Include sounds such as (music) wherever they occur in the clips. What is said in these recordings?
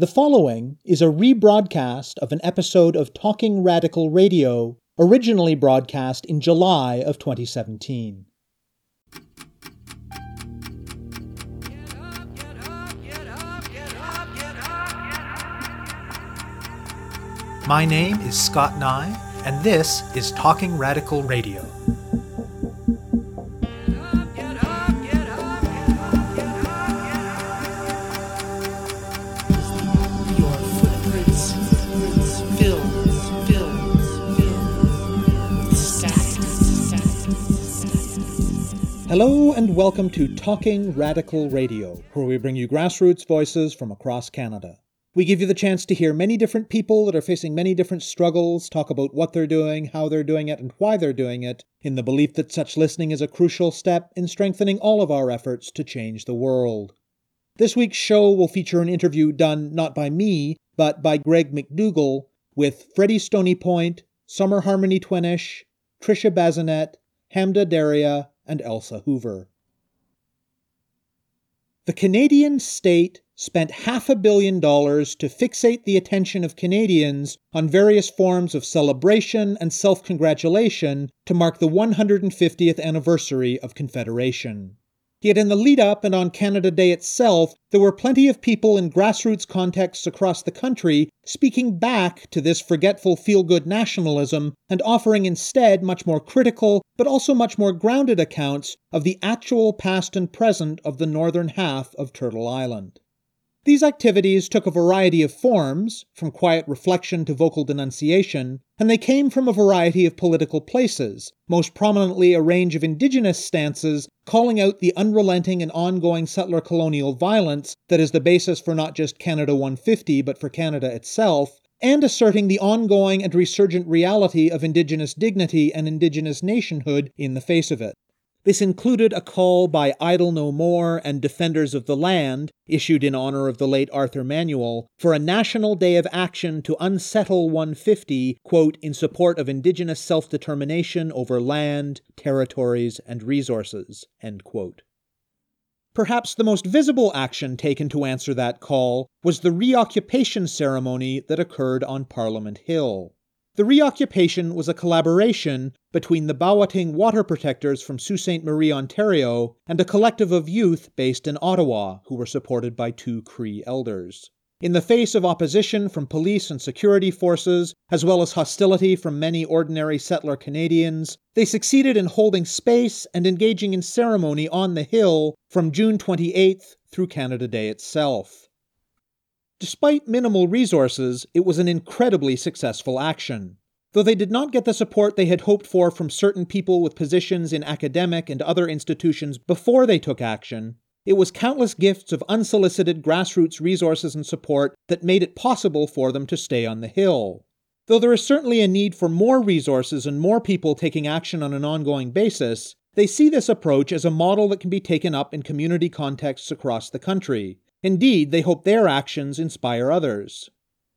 The following is a rebroadcast of an episode of Talking Radical Radio, originally broadcast in July of 2017. My name is Scott Nye, and this is Talking Radical Radio. Hello, and welcome to Talking Radical Radio, where we bring you grassroots voices from across Canada. We give you the chance to hear many different people that are facing many different struggles, talk about what they're doing, how they're doing it, and why they're doing it, in the belief that such listening is a crucial step in strengthening all of our efforts to change the world. This week's show will feature an interview done not by me, but by Greg McDougall with Freddie Stony Point, Summer Harmony Twenish, Trisha Bazinet, Hamda Daria, and Elsa Hoover. The Canadian state spent half a billion dollars to fixate the attention of Canadians on various forms of celebration and self congratulation to mark the 150th anniversary of Confederation. Yet in the lead up and on Canada Day itself, there were plenty of people in grassroots contexts across the country speaking back to this forgetful feel good nationalism and offering instead much more critical, but also much more grounded accounts of the actual past and present of the northern half of Turtle Island. These activities took a variety of forms, from quiet reflection to vocal denunciation, and they came from a variety of political places, most prominently a range of indigenous stances calling out the unrelenting and ongoing settler colonial violence that is the basis for not just Canada 150 but for Canada itself, and asserting the ongoing and resurgent reality of Indigenous dignity and Indigenous nationhood in the face of it. This included a call by Idle No More and Defenders of the Land, issued in honor of the late Arthur Manuel, for a national day of action to unsettle 150, quote, in support of Indigenous self determination over land, territories, and resources, end quote. Perhaps the most visible action taken to answer that call was the reoccupation ceremony that occurred on Parliament Hill. The reoccupation was a collaboration between the Bawating water protectors from Sault Ste. Marie, Ontario, and a collective of youth based in Ottawa who were supported by two Cree elders. In the face of opposition from police and security forces, as well as hostility from many ordinary settler Canadians, they succeeded in holding space and engaging in ceremony on the Hill from June 28th through Canada Day itself. Despite minimal resources, it was an incredibly successful action. Though they did not get the support they had hoped for from certain people with positions in academic and other institutions before they took action, it was countless gifts of unsolicited grassroots resources and support that made it possible for them to stay on the Hill. Though there is certainly a need for more resources and more people taking action on an ongoing basis, they see this approach as a model that can be taken up in community contexts across the country. Indeed, they hope their actions inspire others.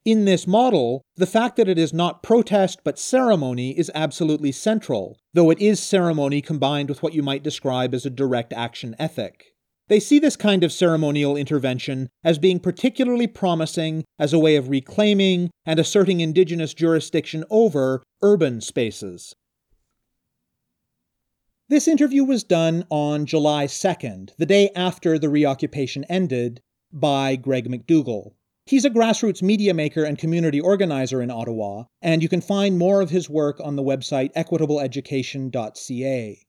In this model, the fact that it is not protest but ceremony is absolutely central, though it is ceremony combined with what you might describe as a direct action ethic. They see this kind of ceremonial intervention as being particularly promising as a way of reclaiming and asserting Indigenous jurisdiction over urban spaces. This interview was done on July 2nd, the day after the reoccupation ended, by Greg McDougall. He's a grassroots media maker and community organizer in Ottawa, and you can find more of his work on the website equitableeducation.ca.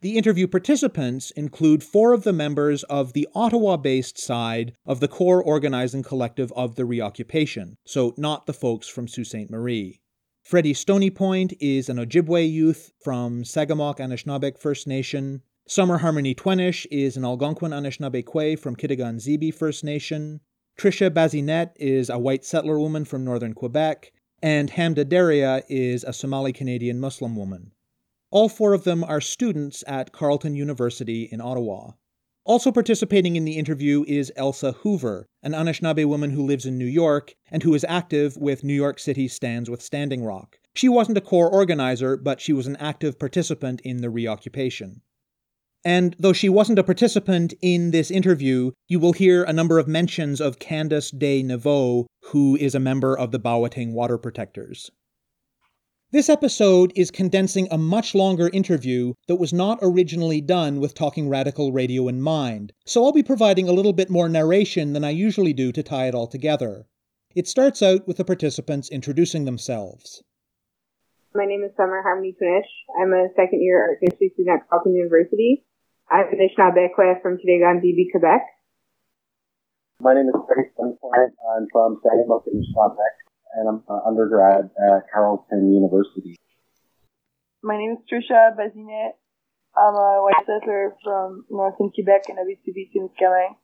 The interview participants include four of the members of the Ottawa based side of the core organizing collective of the reoccupation, so not the folks from Sault Ste. Marie. Freddie Stony Point is an Ojibwe youth from Sagamok Anishinaabeg First Nation. Summer Harmony Twenish is an Algonquin Anishinaabe Kwe from Zibi First Nation. Trisha Bazinet is a white settler woman from northern Quebec. And Hamda Daria is a Somali Canadian Muslim woman. All four of them are students at Carleton University in Ottawa. Also participating in the interview is Elsa Hoover, an Anishinaabe woman who lives in New York and who is active with New York City Stands with Standing Rock. She wasn't a core organizer, but she was an active participant in the reoccupation. And though she wasn't a participant in this interview, you will hear a number of mentions of Candace de Neveu, who is a member of the Bawating Water Protectors. This episode is condensing a much longer interview that was not originally done with Talking Radical Radio in mind, so I'll be providing a little bit more narration than I usually do to tie it all together. It starts out with the participants introducing themselves. My name is Summer Harmony Twenish. I'm a second year art history student at Carleton University. I'm Anishinaabe from Tshwedegam-Zibi, Quebec. My name is Craig Sunfine. I'm from Sagamok in Quebec, and I'm an undergrad at Carleton University. My name is Trisha Bazinet. I'm a white settler from northern Quebec and Abitibi-Témiscamingue.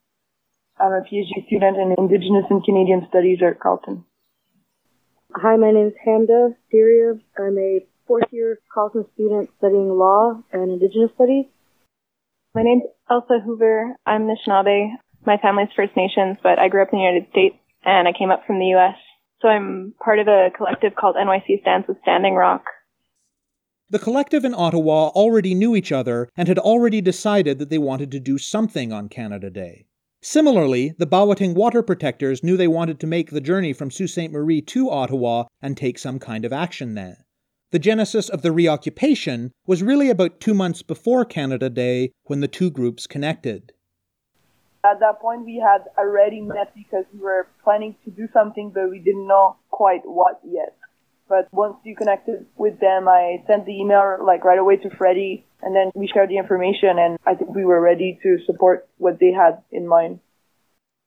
I'm a PhD student in Indigenous and Canadian Studies at Carleton. Hi, my name is Hamda Daria. I'm a fourth year Carleton student studying law and Indigenous Studies. My name's Elsa Hoover. I'm Anishinaabe. My family's First Nations, but I grew up in the United States and I came up from the U.S. So I'm part of a collective called NYC Stands with Standing Rock. The collective in Ottawa already knew each other and had already decided that they wanted to do something on Canada Day. Similarly, the Bawating water protectors knew they wanted to make the journey from Sault Ste. Marie to Ottawa and take some kind of action there. The genesis of the reoccupation was really about two months before Canada Day when the two groups connected. At that point, we had already met because we were planning to do something, but we didn't know quite what yet. But once you connected with them, I sent the email like right away to Freddie and then we shared the information and I think we were ready to support what they had in mind.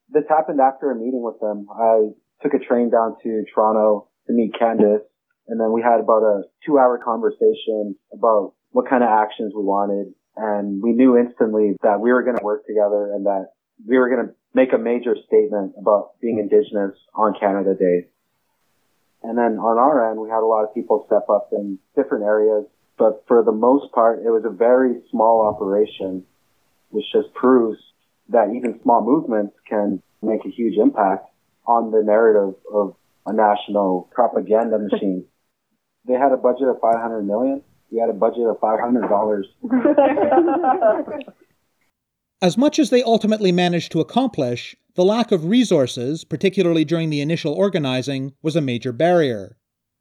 This happened after a meeting with them. I took a train down to Toronto to meet Candace and then we had about a two hour conversation about what kind of actions we wanted. And we knew instantly that we were going to work together and that we were going to make a major statement about being Indigenous on Canada Day. And then on our end, we had a lot of people step up in different areas but for the most part, it was a very small operation, which just proves that even small movements can make a huge impact on the narrative of a national propaganda machine. They had a budget of 500 million. We had a budget of $500. (laughs) as much as they ultimately managed to accomplish, the lack of resources, particularly during the initial organizing, was a major barrier.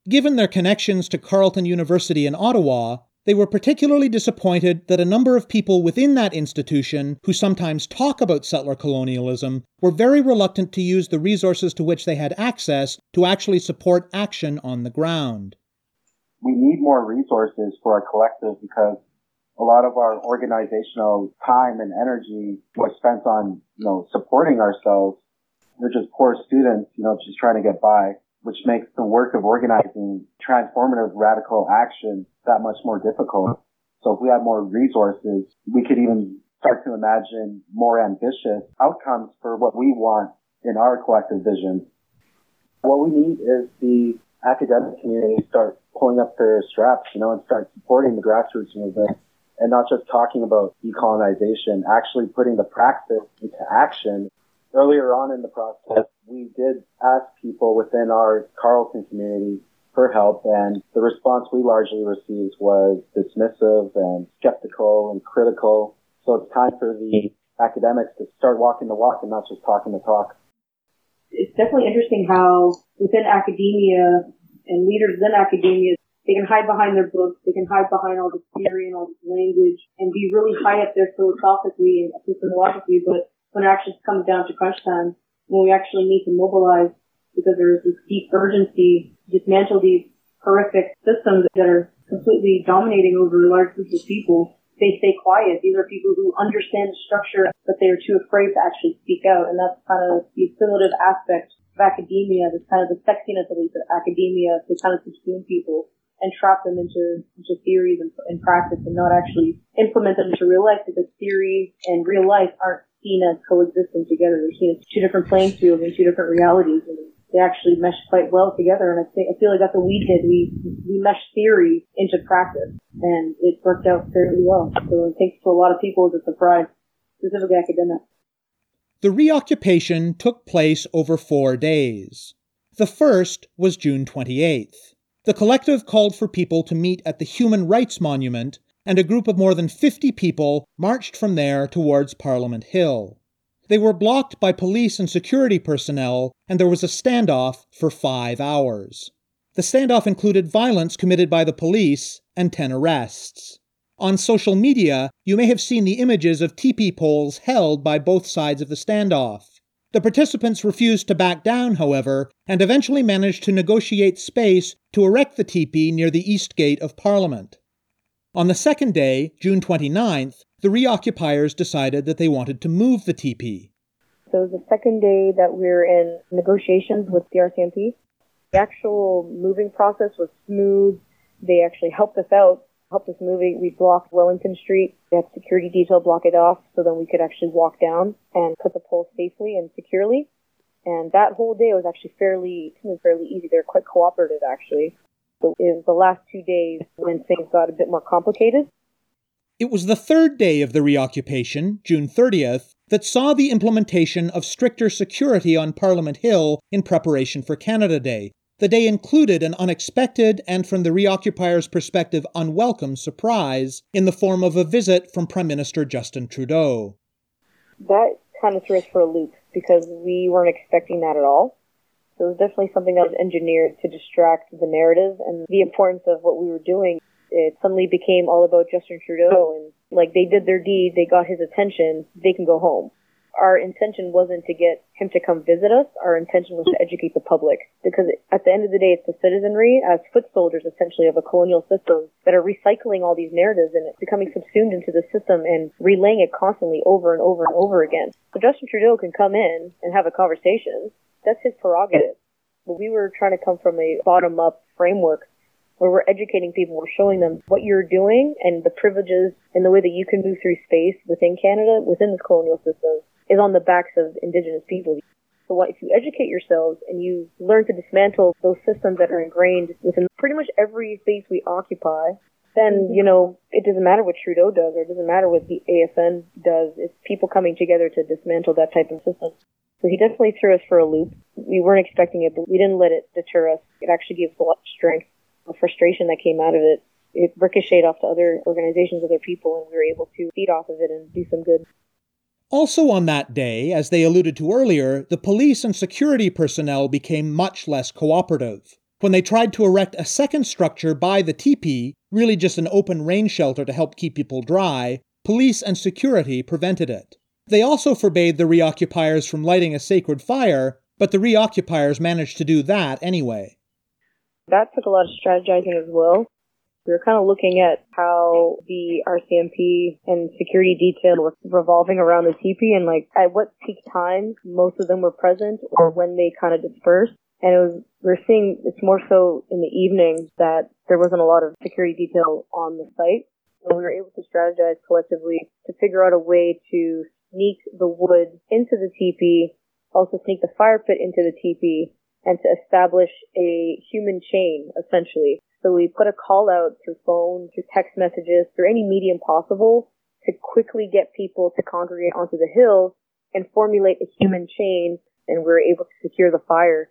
Given their connections to Carleton University in Ottawa, they were particularly disappointed that a number of people within that institution who sometimes talk about settler colonialism were very reluctant to use the resources to which they had access to actually support action on the ground. We need more resources for our collective because a lot of our organizational time and energy was spent on, you know, supporting ourselves. We're just poor students, you know, just trying to get by which makes the work of organizing transformative radical action that much more difficult. So if we had more resources, we could even start to imagine more ambitious outcomes for what we want in our collective vision. What we need is the academic community start pulling up their straps, you know, and start supporting the grassroots movement and not just talking about decolonization, actually putting the practice into action. Earlier on in the process, we did ask people within our Carleton community for help and the response we largely received was dismissive and skeptical and critical. So it's time for the academics to start walking the walk and not just talking the talk. It's definitely interesting how within academia and leaders within academia, they can hide behind their books, they can hide behind all this theory and all this language and be really high up there philosophically and epistemologically, but when it actually comes down to crunch time, when we actually need to mobilize because there is this deep urgency to dismantle these horrific systems that are completely dominating over large groups of people. They stay quiet. These are people who understand the structure, but they are too afraid to actually speak out. And that's kind of the assimilative aspect of academia, this kind of the sexiness of academia to kind of subsume people and trap them into, into theories and, and practice and not actually implement them into real life because theory and real life aren't seen as coexisting together. They're seen as two different playing fields and two different realities, and they actually mesh quite well together. And I think I feel like that's what we did. We we meshed theory into practice, and it worked out fairly well. So thanks to a lot of people as a surprise, specifically academics. The reoccupation took place over four days. The first was June 28th. The collective called for people to meet at the Human Rights Monument and a group of more than 50 people marched from there towards Parliament Hill. They were blocked by police and security personnel, and there was a standoff for five hours. The standoff included violence committed by the police and 10 arrests. On social media, you may have seen the images of teepee poles held by both sides of the standoff. The participants refused to back down, however, and eventually managed to negotiate space to erect the teepee near the east gate of Parliament. On the second day, June 29th, the reoccupiers decided that they wanted to move the teepee. So the second day that we were in negotiations with the RCMP. The actual moving process was smooth. They actually helped us out helped us move it. We blocked Wellington Street. We had security detail block it off so then we could actually walk down and put the pole safely and securely. And that whole day was actually fairly, fairly easy. They were quite cooperative actually. So it was the last two days when things got a bit more complicated. It was the third day of the reoccupation, June 30th, that saw the implementation of stricter security on Parliament Hill in preparation for Canada Day, the day included an unexpected and, from the reoccupiers' perspective, unwelcome surprise in the form of a visit from Prime Minister Justin Trudeau. That kind of threw us for a loop because we weren't expecting that at all. So it was definitely something that was engineered to distract the narrative and the importance of what we were doing. It suddenly became all about Justin Trudeau and like they did their deed, they got his attention, they can go home our intention wasn't to get him to come visit us. Our intention was to educate the public because at the end of the day, it's the citizenry as foot soldiers essentially of a colonial system that are recycling all these narratives and it's becoming subsumed into the system and relaying it constantly over and over and over again. So Justin Trudeau can come in and have a conversation. That's his prerogative. But we were trying to come from a bottom up framework where we're educating people, we're showing them what you're doing and the privileges and the way that you can move through space within Canada, within this colonial system, is on the backs of indigenous people. So what, if you educate yourselves and you learn to dismantle those systems that are ingrained within pretty much every space we occupy, then, mm-hmm. you know, it doesn't matter what Trudeau does or it doesn't matter what the AFN does. It's people coming together to dismantle that type of system. So he definitely threw us for a loop. We weren't expecting it, but we didn't let it deter us. It actually gave us a lot of strength. The frustration that came out of it, it ricocheted off to other organizations, other people, and we were able to feed off of it and do some good. Also on that day, as they alluded to earlier, the police and security personnel became much less cooperative. When they tried to erect a second structure by the teepee, really just an open rain shelter to help keep people dry, police and security prevented it. They also forbade the reoccupiers from lighting a sacred fire, but the reoccupiers managed to do that anyway. That took a lot of strategizing as well. We were kind of looking at how the RCMP and security detail were revolving around the teepee and like at what peak times most of them were present or when they kind of dispersed. And it was, we're seeing it's more so in the evenings that there wasn't a lot of security detail on the site. So we were able to strategize collectively to figure out a way to sneak the wood into the teepee, also sneak the fire pit into the teepee, and to establish a human chain, essentially, so we put a call out through phone, through text messages, through any medium possible to quickly get people to congregate onto the hill and formulate a human chain and we were able to secure the fire.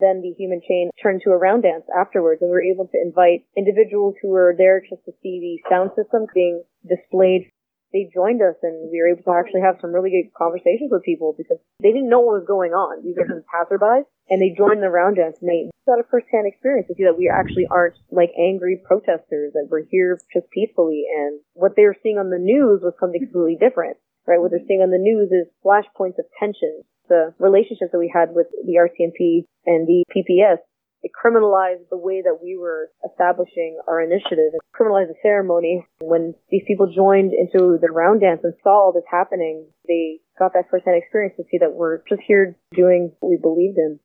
Then the human chain turned to a round dance afterwards and we were able to invite individuals who were there just to see the sound system being displayed they joined us and we were able to actually have some really good conversations with people because they didn't know what was going on. These are just passerbys and they joined the round dance and they got a first-hand experience to see that we actually aren't like angry protesters, that we're here just peacefully and what they were seeing on the news was something completely different, right? What they're seeing on the news is flashpoints of tension. The relationships that we had with the RCMP and the PPS it criminalized the way that we were establishing our initiative. It criminalized the ceremony. When these people joined into the round dance and saw all this happening, they got that firsthand experience to see that we're just here doing what we believed in.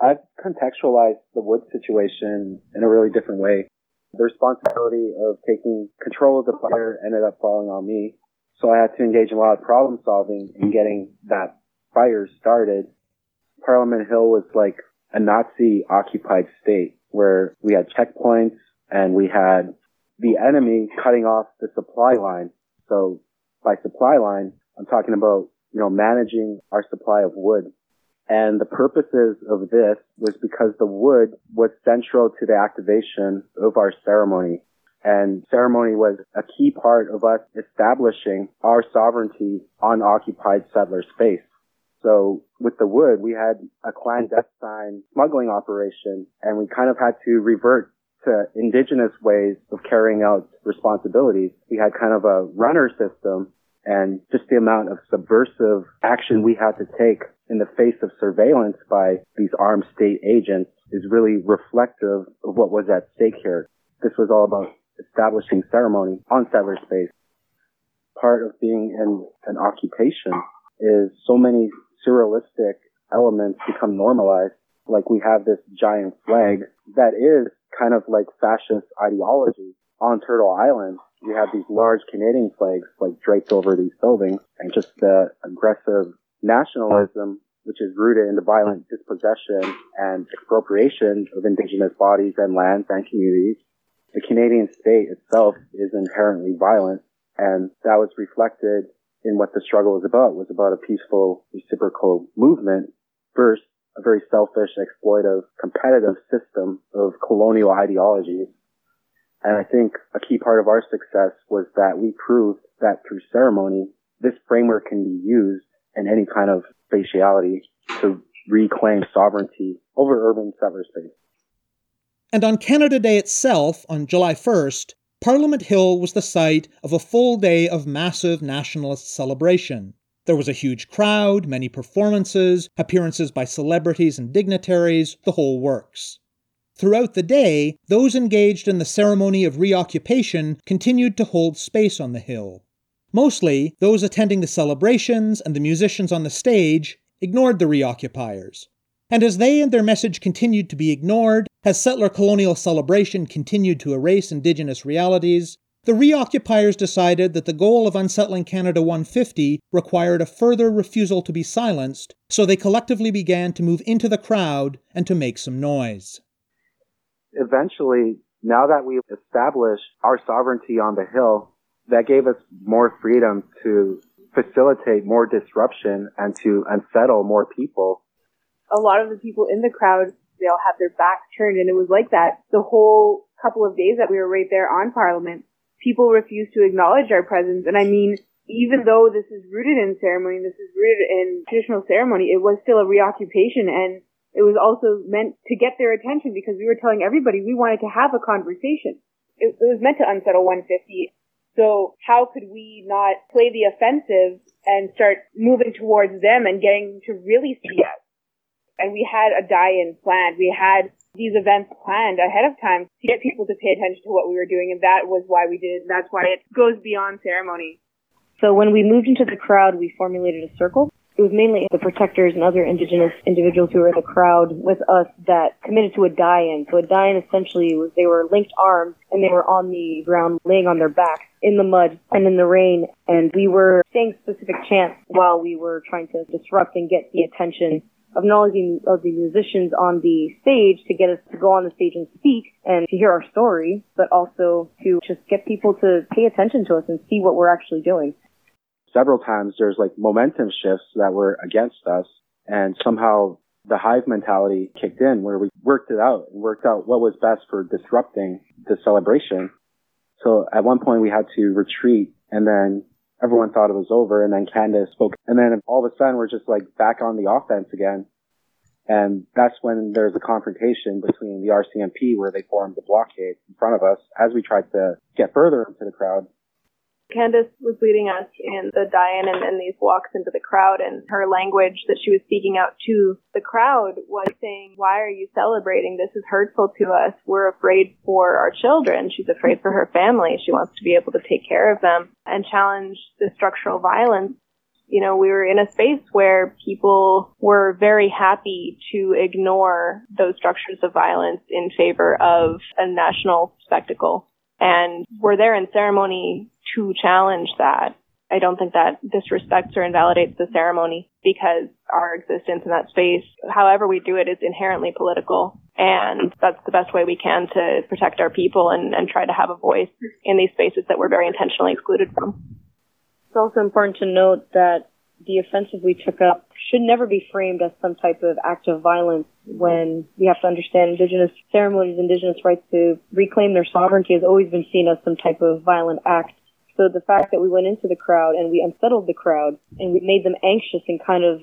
I've contextualized the wood situation in a really different way. The responsibility of taking control of the fire ended up falling on me. So I had to engage in a lot of problem solving in getting that fire started. Parliament Hill was like a Nazi occupied state where we had checkpoints and we had the enemy cutting off the supply line. So by supply line, I'm talking about, you know, managing our supply of wood. And the purposes of this was because the wood was central to the activation of our ceremony. And ceremony was a key part of us establishing our sovereignty on occupied settler space. So with the wood, we had a clandestine smuggling operation and we kind of had to revert to indigenous ways of carrying out responsibilities. We had kind of a runner system and just the amount of subversive action we had to take in the face of surveillance by these armed state agents is really reflective of what was at stake here. This was all about establishing ceremony on settler space. Part of being in an occupation is so many surrealistic elements become normalized. Like we have this giant flag that is kind of like fascist ideology on Turtle Island. You have these large Canadian flags like draped over these buildings and just the aggressive nationalism which is rooted in the violent dispossession and expropriation of indigenous bodies and lands and communities. The Canadian state itself is inherently violent and that was reflected in what the struggle was about, was about a peaceful reciprocal movement versus a very selfish, exploitive, competitive system of colonial ideologies. And I think a key part of our success was that we proved that through ceremony, this framework can be used in any kind of spatiality to reclaim sovereignty over urban settler space. And on Canada Day itself, on July 1st, Parliament Hill was the site of a full day of massive nationalist celebration. There was a huge crowd, many performances, appearances by celebrities and dignitaries, the whole works. Throughout the day, those engaged in the ceremony of reoccupation continued to hold space on the hill. Mostly, those attending the celebrations and the musicians on the stage ignored the reoccupiers. And as they and their message continued to be ignored, as settler colonial celebration continued to erase Indigenous realities, the reoccupiers decided that the goal of unsettling Canada 150 required a further refusal to be silenced, so they collectively began to move into the crowd and to make some noise. Eventually, now that we've established our sovereignty on the Hill, that gave us more freedom to facilitate more disruption and to unsettle more people. A lot of the people in the crowd, they all have their backs turned and it was like that the whole couple of days that we were right there on Parliament. People refused to acknowledge our presence and I mean, even though this is rooted in ceremony, this is rooted in traditional ceremony, it was still a reoccupation and it was also meant to get their attention because we were telling everybody we wanted to have a conversation. It, it was meant to unsettle 150 so how could we not play the offensive and start moving towards them and getting to really see us? And we had a die-in planned. We had these events planned ahead of time to get people to pay attention to what we were doing. And that was why we did it. That's why it goes beyond ceremony. So when we moved into the crowd, we formulated a circle it was mainly the protectors and other indigenous individuals who were in the crowd with us that committed to a die-in. So a die-in essentially was they were linked arms and they were on the ground laying on their backs in the mud and in the rain and we were saying specific chants while we were trying to disrupt and get the attention of not only of the musicians on the stage to get us to go on the stage and speak and to hear our story, but also to just get people to pay attention to us and see what we're actually doing several times there's like momentum shifts that were against us and somehow the hive mentality kicked in where we worked it out and worked out what was best for disrupting the celebration. So at one point we had to retreat and then everyone thought it was over and then Candace spoke and then all of a sudden we're just like back on the offense again. And that's when there's a confrontation between the RCMP where they formed the blockade in front of us as we tried to get further into the crowd Candace was leading us in the die-in and, and these walks into the crowd, and her language that she was speaking out to the crowd was saying, "Why are you celebrating? This is hurtful to us. We're afraid for our children. She's afraid for her family. She wants to be able to take care of them and challenge the structural violence." You know, we were in a space where people were very happy to ignore those structures of violence in favor of a national spectacle. And we're there in ceremony to challenge that. I don't think that disrespects or invalidates the ceremony because our existence in that space, however we do it, is inherently political. And that's the best way we can to protect our people and, and try to have a voice in these spaces that we're very intentionally excluded from. It's also important to note that the offensive we took up should never be framed as some type of act of violence when we have to understand indigenous ceremonies, indigenous rights to reclaim their sovereignty has always been seen as some type of violent act. So the fact that we went into the crowd and we unsettled the crowd and we made them anxious and kind of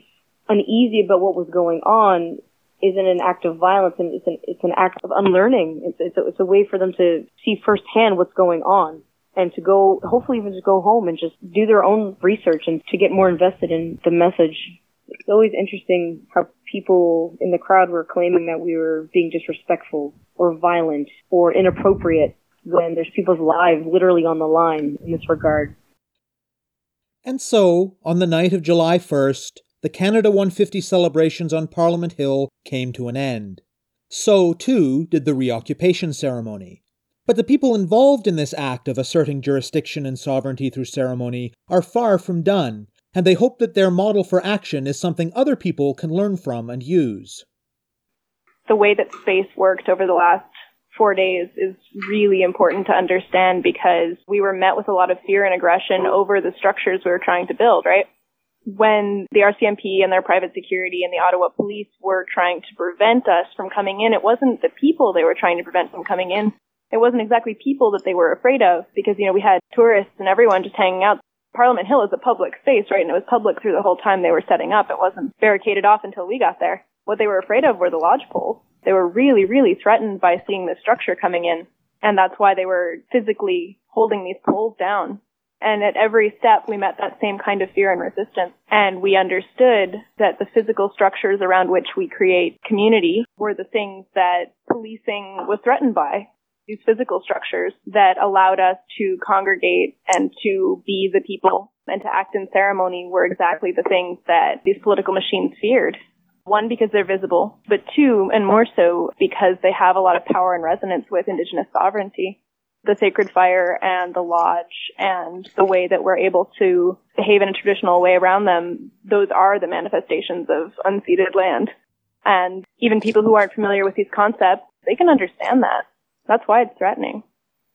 uneasy about what was going on isn't an act of violence and it's an, it's an act of unlearning. It's, it's, a, it's a way for them to see firsthand what's going on and to go, hopefully even just go home and just do their own research and to get more invested in the message. It's always interesting how people in the crowd were claiming that we were being disrespectful or violent or inappropriate when there's people's lives literally on the line in this regard. And so, on the night of July 1st, the Canada 150 celebrations on Parliament Hill came to an end. So, too, did the reoccupation ceremony. But the people involved in this act of asserting jurisdiction and sovereignty through ceremony are far from done, and they hope that their model for action is something other people can learn from and use. The way that space worked over the last four days is really important to understand because we were met with a lot of fear and aggression over the structures we were trying to build, right? When the RCMP and their private security and the Ottawa police were trying to prevent us from coming in, it wasn't the people they were trying to prevent from coming in it wasn't exactly people that they were afraid of because, you know, we had tourists and everyone just hanging out. Parliament Hill is a public space, right? And it was public through the whole time they were setting up. It wasn't barricaded off until we got there. What they were afraid of were the lodge poles. They were really, really threatened by seeing the structure coming in. And that's why they were physically holding these poles down. And at every step, we met that same kind of fear and resistance. And we understood that the physical structures around which we create community were the things that policing was threatened by these physical structures that allowed us to congregate and to be the people and to act in ceremony were exactly the things that these political machines feared. One, because they're visible, but two, and more so, because they have a lot of power and resonance with Indigenous sovereignty. The sacred fire and the lodge and the way that we're able to behave in a traditional way around them, those are the manifestations of unceded land. And even people who aren't familiar with these concepts, they can understand that that's why it's threatening.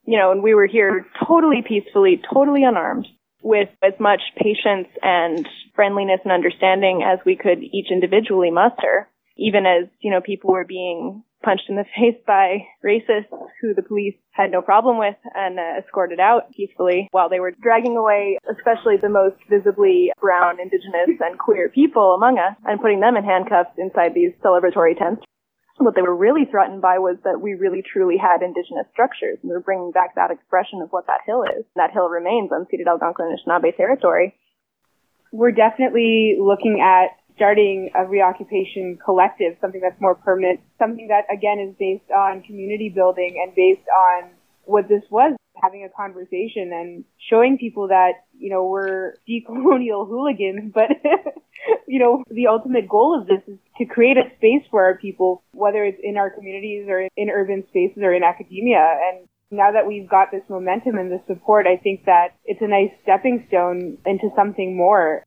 You know, and we were here totally peacefully, totally unarmed, with as much patience and friendliness and understanding as we could each individually muster, even as, you know, people were being punched in the (laughs) face by racists who the police had no problem with and uh, escorted out peacefully while they were dragging away especially the most visibly brown, indigenous, and queer people among us and putting them in handcuffs inside these celebratory tents what they were really threatened by was that we really truly had indigenous structures. And we are bringing back that expression of what that hill is. That hill remains unceded Algonquin Anishinaabe territory. We're definitely looking at starting a reoccupation collective, something that's more permanent, something that again is based on community building and based on what this was having a conversation and showing people that, you know, we're decolonial (laughs) hooligans, but, (laughs) you know, the ultimate goal of this is to create a space for our people, whether it's in our communities or in urban spaces or in academia. And now that we've got this momentum and this support, I think that it's a nice stepping stone into something more.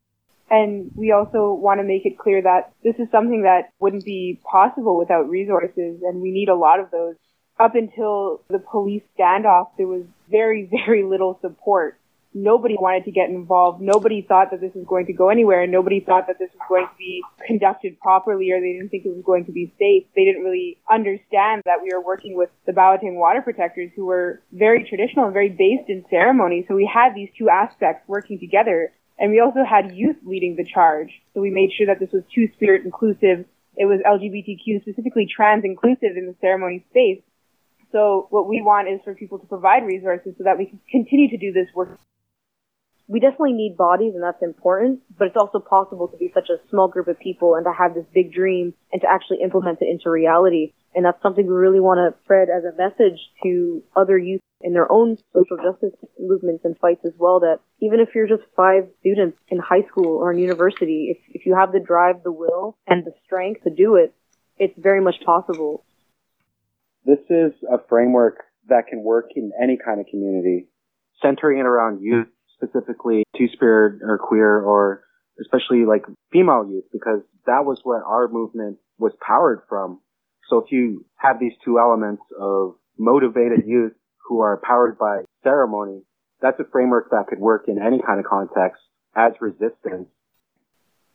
And we also want to make it clear that this is something that wouldn't be possible without resources, and we need a lot of those up until the police standoff, there was very, (laughs) very little support. Nobody wanted to get involved. Nobody thought that this was going to go anywhere. Nobody thought that this was going to be conducted properly or they didn't think it was going to be safe. They didn't really understand that we were working with the Bawating water protectors who were very traditional and very based in ceremony. So we had these two aspects working together. And we also had youth leading the charge. So we made sure that this was two spirit inclusive. It was LGBTQ, specifically trans inclusive in the ceremony space. So what we want is for people to provide resources so that we can continue to do this work. We definitely need bodies and that's important, but it's also possible to be such a small group of people and to have this big dream and to actually implement it into reality. And that's something we really want to spread as a message to other youth in their own social justice movements and fights as well that even if you're just five students in high school or in university, if, if you have the drive, the will, and the strength to do it, it's very much possible. This is a framework that can work in any kind of community, centering it around youth, specifically two-spirit or queer or especially like female youth, because that was what our movement was powered from. So if you have these two elements of motivated youth who are powered by ceremony, that's a framework that could work in any kind of context as resistance.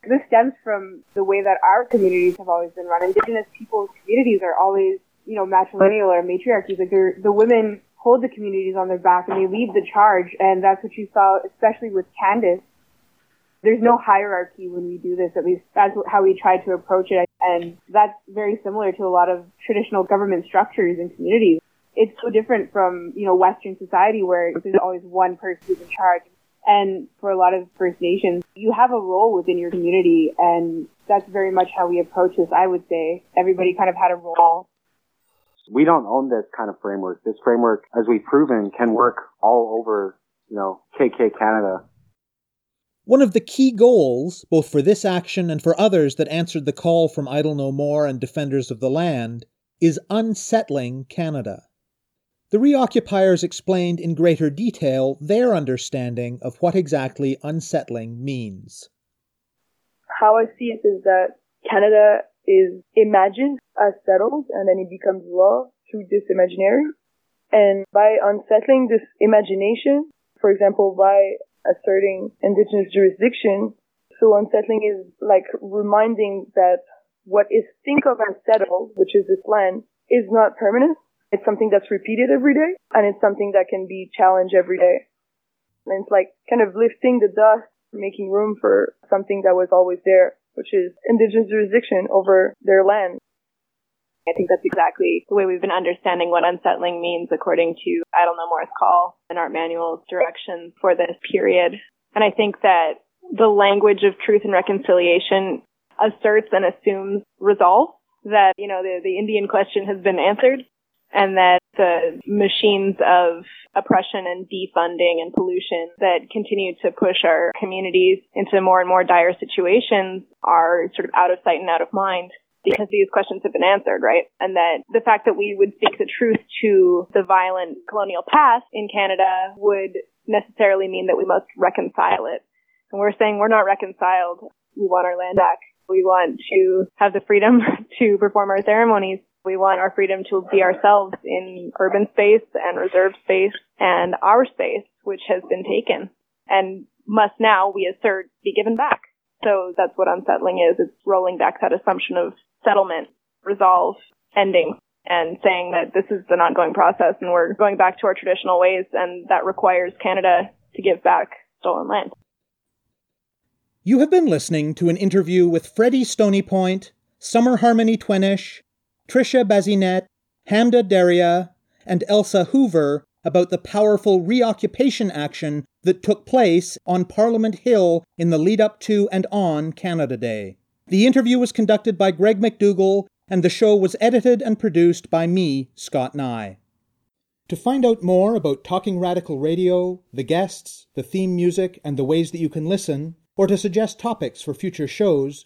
This stems from the way that our communities have always been run. Indigenous peoples' communities are always, you know, matrilineal or matriarchies. Like the women hold the communities on their back and they lead the charge. And that's what you saw, especially with Candace. There's no hierarchy when we do this. At least that's how we try to approach it. And that's very similar to a lot of traditional government structures and communities. It's so different from, you know, Western society where there's always one person who's in charge. And for a lot of First Nations, you have a role within your community and that's very much how we approach this, I would say. Everybody kind of had a role. We don't own this kind of framework. This framework, as we've proven, can work all over, you know, KK Canada. One of the key goals, both for this action and for others that answered the call from Idle No More and Defenders of the Land, is unsettling Canada. The reoccupiers explained in greater detail their understanding of what exactly unsettling means. How I see it is that Canada is imagined as settled and then it becomes law through this imaginary. And by unsettling this imagination, for example, by asserting indigenous jurisdiction, so unsettling is like reminding that what is think of as settled, which is this land, is not permanent it's something that's repeated every day and it's something that can be challenged every day. And it's like kind of lifting the dust, making room for something that was always there, which is indigenous jurisdiction over their land. I think that's exactly the way we've been understanding what unsettling means according to Idle No More's call and Art Manuel's directions for this period. And I think that the language of truth and reconciliation asserts and assumes resolve that, you know, the, the Indian question has been answered and that the machines of oppression and defunding and pollution that continue to push our communities into more and more dire situations are sort of out of sight and out of mind because these questions have been answered, right? And that the fact that we would speak the truth to the violent colonial past in Canada would necessarily mean that we must reconcile it. And we're saying we're not reconciled. We want our land back. We want to have the freedom (laughs) to perform our ceremonies we want our freedom to be ourselves in urban space and reserved space and our space, which has been taken and must now, we assert, be given back. So that's what unsettling is. It's rolling back that assumption of settlement, resolve, ending, and saying that this is an ongoing process and we're going back to our traditional ways and that requires Canada to give back stolen land. You have been listening to an interview with Freddie Stonypoint, Summer Harmony Twenish, Trisha Bazinet, Hamda Daria, and Elsa Hoover about the powerful reoccupation action that took place on Parliament Hill in the lead up to and on Canada Day. The interview was conducted by Greg McDougall, and the show was edited and produced by me, Scott Nye. To find out more about Talking Radical Radio, the guests, the theme music, and the ways that you can listen, or to suggest topics for future shows,